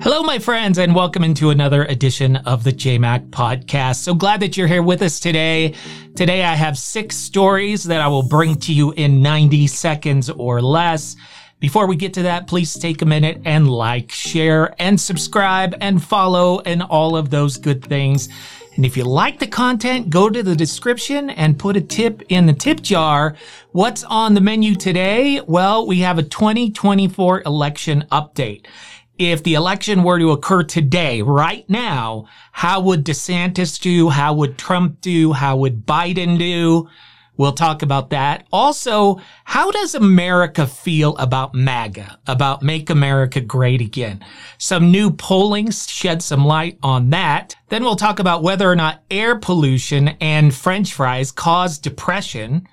Hello, my friends, and welcome into another edition of the JayMac podcast. So glad that you're here with us today. Today, I have six stories that I will bring to you in 90 seconds or less. Before we get to that, please take a minute and like, share, and subscribe and follow and all of those good things. And if you like the content, go to the description and put a tip in the tip jar. What's on the menu today? Well, we have a 2024 election update if the election were to occur today, right now, how would DeSantis do? How would Trump do? How would Biden do? We'll talk about that. Also, how does America feel about MAGA, about Make America Great Again? Some new polling shed some light on that. Then we'll talk about whether or not air pollution and french fries cause depression.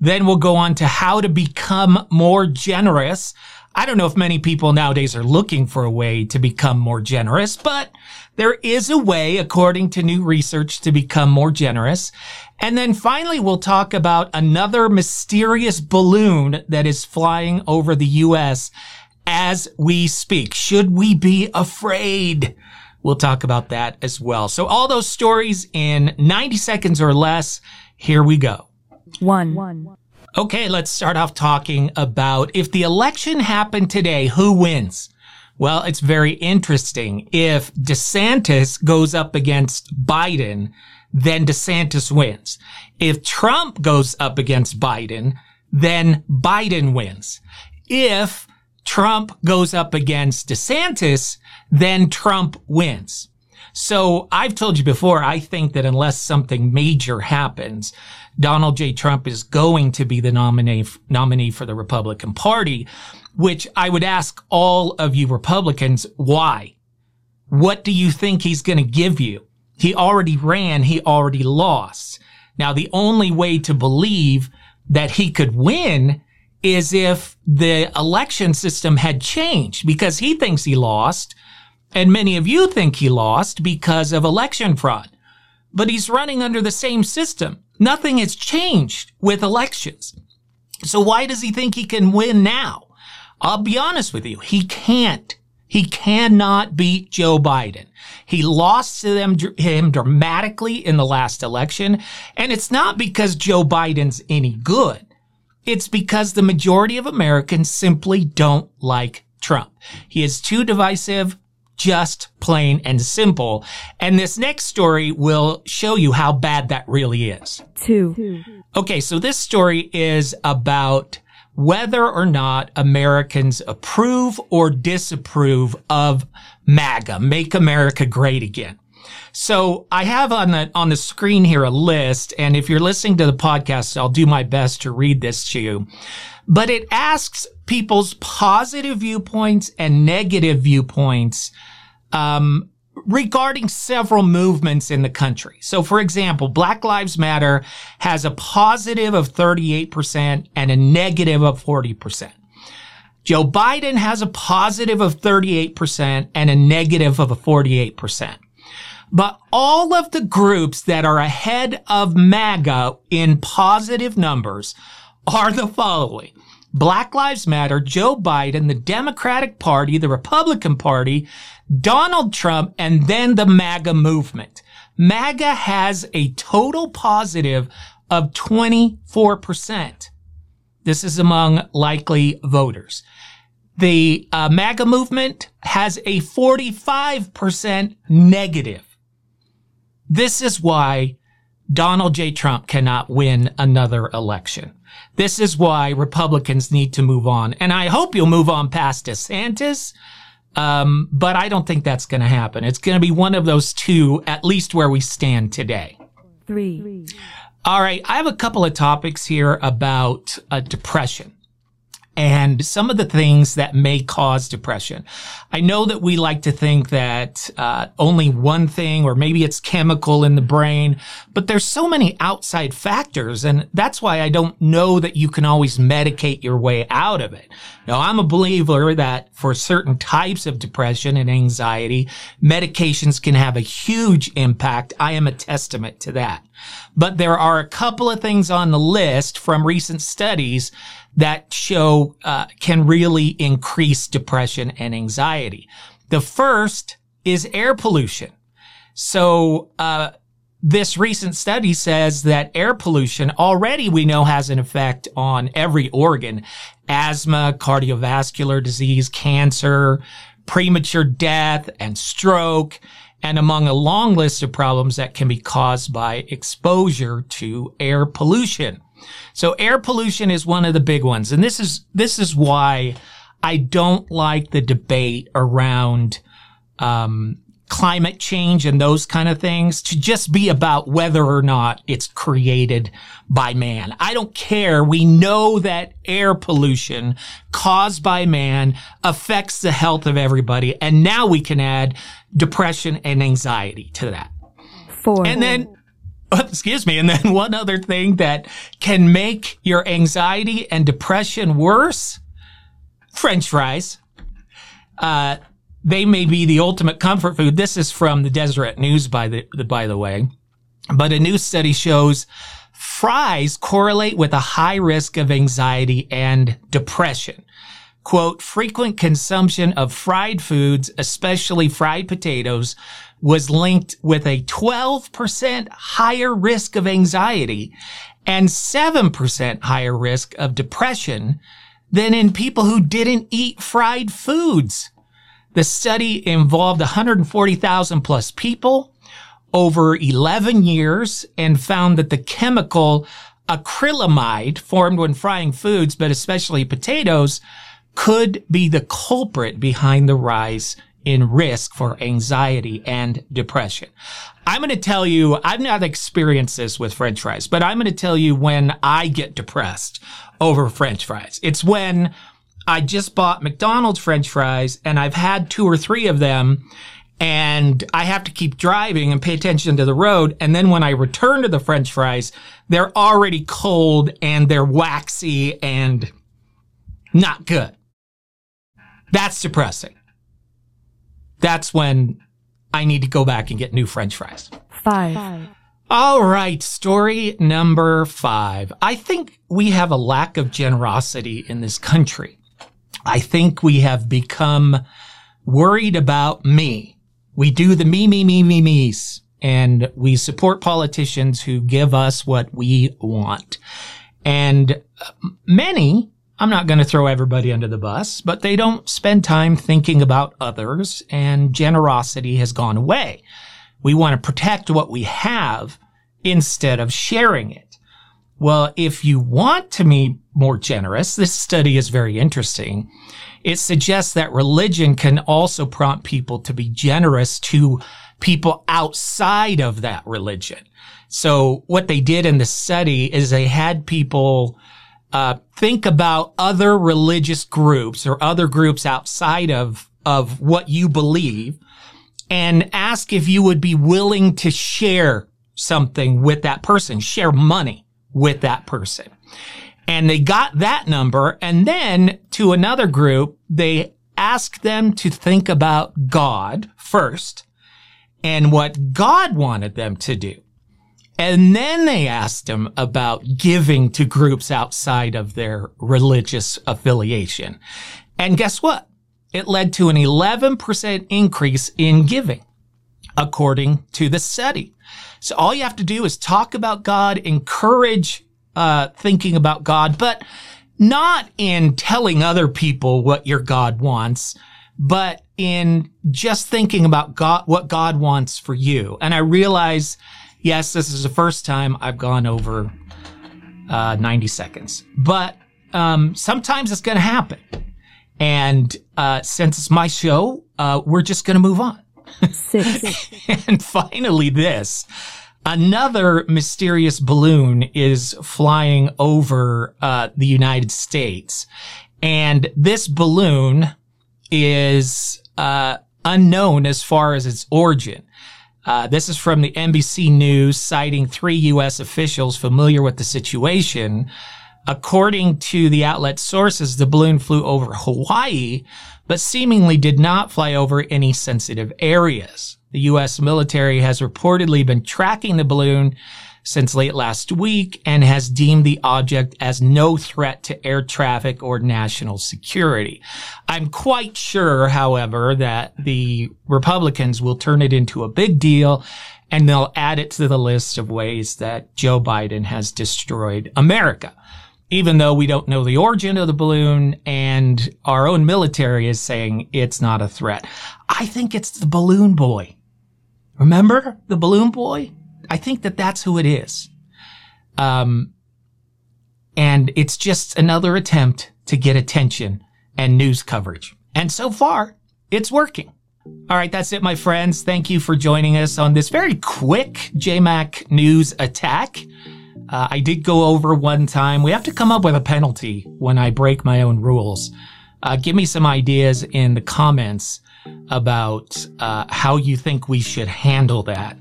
Then we'll go on to how to become more generous. I don't know if many people nowadays are looking for a way to become more generous, but there is a way, according to new research, to become more generous. And then finally, we'll talk about another mysterious balloon that is flying over the U.S. as we speak. Should we be afraid? We'll talk about that as well. So all those stories in 90 seconds or less. Here we go. One. Okay, let's start off talking about if the election happened today, who wins? Well, it's very interesting. If DeSantis goes up against Biden, then DeSantis wins. If Trump goes up against Biden, then Biden wins. If Trump goes up against DeSantis, then Trump wins. So I've told you before, I think that unless something major happens, Donald J. Trump is going to be the nominee, nominee for the Republican Party, which I would ask all of you Republicans, why? What do you think he's going to give you? He already ran. He already lost. Now, the only way to believe that he could win is if the election system had changed because he thinks he lost. And many of you think he lost because of election fraud. But he's running under the same system. Nothing has changed with elections. So why does he think he can win now? I'll be honest with you. He can't. He cannot beat Joe Biden. He lost to them, him dramatically in the last election. And it's not because Joe Biden's any good. It's because the majority of Americans simply don't like Trump. He is too divisive, just plain and simple. And this next story will show you how bad that really is. Two. Okay, so this story is about whether or not Americans approve or disapprove of MAGA, Make America Great Again. So I have on the on the screen here a list, and if you're listening to the podcast, I'll do my best to read this to you. But it asks people's positive viewpoints and negative viewpoints um, regarding several movements in the country. So, for example, Black Lives Matter has a positive of 38% and a negative of 40%. Joe Biden has a positive of 38% and a negative of a 48%. But all of the groups that are ahead of MAGA in positive numbers are the following. Black Lives Matter, Joe Biden, the Democratic Party, the Republican Party, Donald Trump, and then the MAGA movement. MAGA has a total positive of 24%. This is among likely voters. The uh, MAGA movement has a 45% negative. This is why Donald J. Trump cannot win another election. This is why Republicans need to move on. And I hope you'll move on past DeSantis. Um, but I don't think that's going to happen. It's going to be one of those two, at least where we stand today. Three. All right. I have a couple of topics here about uh, depression and some of the things that may cause depression. I know that we like to think that uh, only one thing, or maybe it's chemical in the brain, but there's so many outside factors, and that's why I don't know that you can always medicate your way out of it. Now, I'm a believer that for certain types of depression and anxiety, medications can have a huge impact. I am a testament to that. But there are a couple of things on the list from recent studies that show uh, can really increase depression and anxiety. The first is air pollution. So, uh, this recent study says that air pollution already we know has an effect on every organ, asthma, cardiovascular disease, cancer, premature death, and stroke, and among a long list of problems that can be caused by exposure to air pollution. So air pollution is one of the big ones. And this is, this is why I don't like the debate around, um, climate change and those kind of things to just be about whether or not it's created by man. I don't care. We know that air pollution caused by man affects the health of everybody. And now we can add depression and anxiety to that. Four. And then, excuse me, and then one other thing that can make your anxiety and depression worse, French fries. Uh, they may be the ultimate comfort food. This is from the Deseret News, by the, by the way. But a new study shows fries correlate with a high risk of anxiety and depression. Quote, frequent consumption of fried foods, especially fried potatoes, was linked with a 12% higher risk of anxiety and 7% higher risk of depression than in people who didn't eat fried foods. The study involved 140,000 plus people over 11 years and found that the chemical acrylamide formed when frying foods, but especially potatoes, could be the culprit behind the rise in risk for anxiety and depression. I'm going to tell you, I've not experienced this with french fries, but I'm going to tell you when I get depressed over french fries. It's when I just bought McDonald's french fries and I've had two or three of them and I have to keep driving and pay attention to the road. And then when I return to the french fries, they're already cold and they're waxy and not good. That's depressing. That's when I need to go back and get new french fries. Five. All right, story number five. I think we have a lack of generosity in this country. I think we have become worried about me. We do the me, me, me, me, me's, and we support politicians who give us what we want. And uh, many I'm not going to throw everybody under the bus, but they don't spend time thinking about others and generosity has gone away. We want to protect what we have instead of sharing it. Well, if you want to be more generous, this study is very interesting. It suggests that religion can also prompt people to be generous to people outside of that religion. So what they did in the study is they had people uh, think about other religious groups or other groups outside of of what you believe and ask if you would be willing to share something with that person, share money with that person. And they got that number. And then to another group, they asked them to think about God first and what God wanted them to do. And then they asked them about giving to groups outside of their religious affiliation. And guess what? It led to an 11% increase in giving, according to the study. So all you have to do is talk about God, encourage uh, thinking about God, but not in telling other people what your God wants, but in just thinking about God, what God wants for you. And I realize yes, this is the first time I've gone over uh, 90 seconds, but um, sometimes it's going to happen. And uh, since it's my show, uh, we're just going to move on. Six. and finally, this. Another mysterious balloon is flying over uh, the United States. And this balloon is uh, unknown as far as its origin. Uh, this is from the NBC News, citing three U.S. officials familiar with the situation. According to the outlet sources, the balloon flew over Hawaii, but seemingly did not fly over any sensitive areas. The U.S. military has reportedly been tracking the balloon since late last week and has deemed the object as no threat to air traffic or national security. I'm quite sure, however, that the Republicans will turn it into a big deal and they'll add it to the list of ways that Joe Biden has destroyed America. Even though we don't know the origin of the balloon and our own military is saying it's not a threat. I think it's the balloon boy. Remember the balloon boy? I think that that's who it is. Um, and it's just another attempt to get attention and news coverage. And so far, it's working. All right, that's it, my friends. Thank you for joining us on this very quick JayMac news attack. Uh, I did go over one time. We have to come up with a penalty when I break my own rules. Uh, give me some ideas in the comments about uh, how you think we should handle that.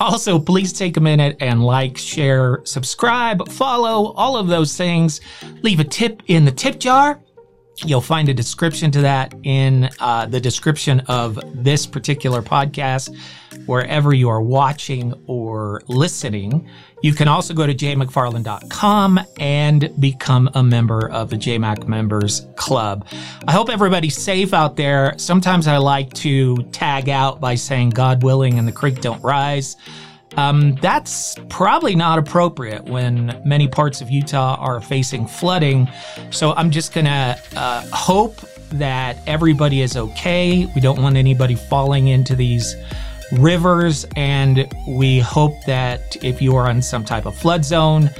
Also, please take a minute and like, share, subscribe, follow, all of those things. Leave a tip in the tip jar. You'll find a description to that in uh, the description of this particular podcast, wherever you are watching or listening. You can also go to jaymcfarland.com and become a member of the JayMac Members Club. I hope everybody's safe out there. Sometimes I like to tag out by saying, God willing, and the creek don't rise. Um, that's probably not appropriate when many parts of Utah are facing flooding. So I'm just going to uh, hope that everybody is okay. We don't want anybody falling into these rivers. And we hope that if you are on some type of flood zone,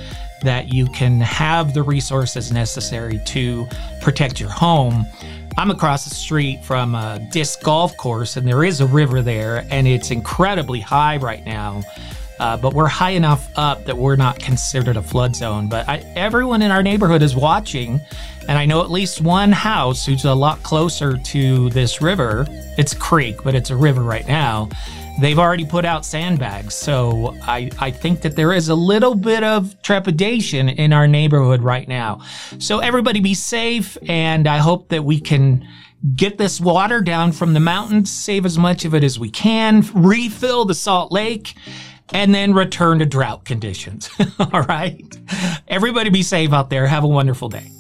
that you can have the resources necessary to protect your home. I'm across the street from a disc golf course, and there is a river there, and it's incredibly high right now. Uh, but we're high enough up that we're not considered a flood zone. But I, everyone in our neighborhood is watching, and I know at least one house who's a lot closer to this river. It's a creek, but it's a river right now. They've already put out sandbags, so I, I think that there is a little bit of trepidation in our neighborhood right now. So everybody be safe, and I hope that we can get this water down from the mountains, save as much of it as we can, refill the Salt Lake, and then return to drought conditions. All right. Everybody be safe out there. Have a wonderful day.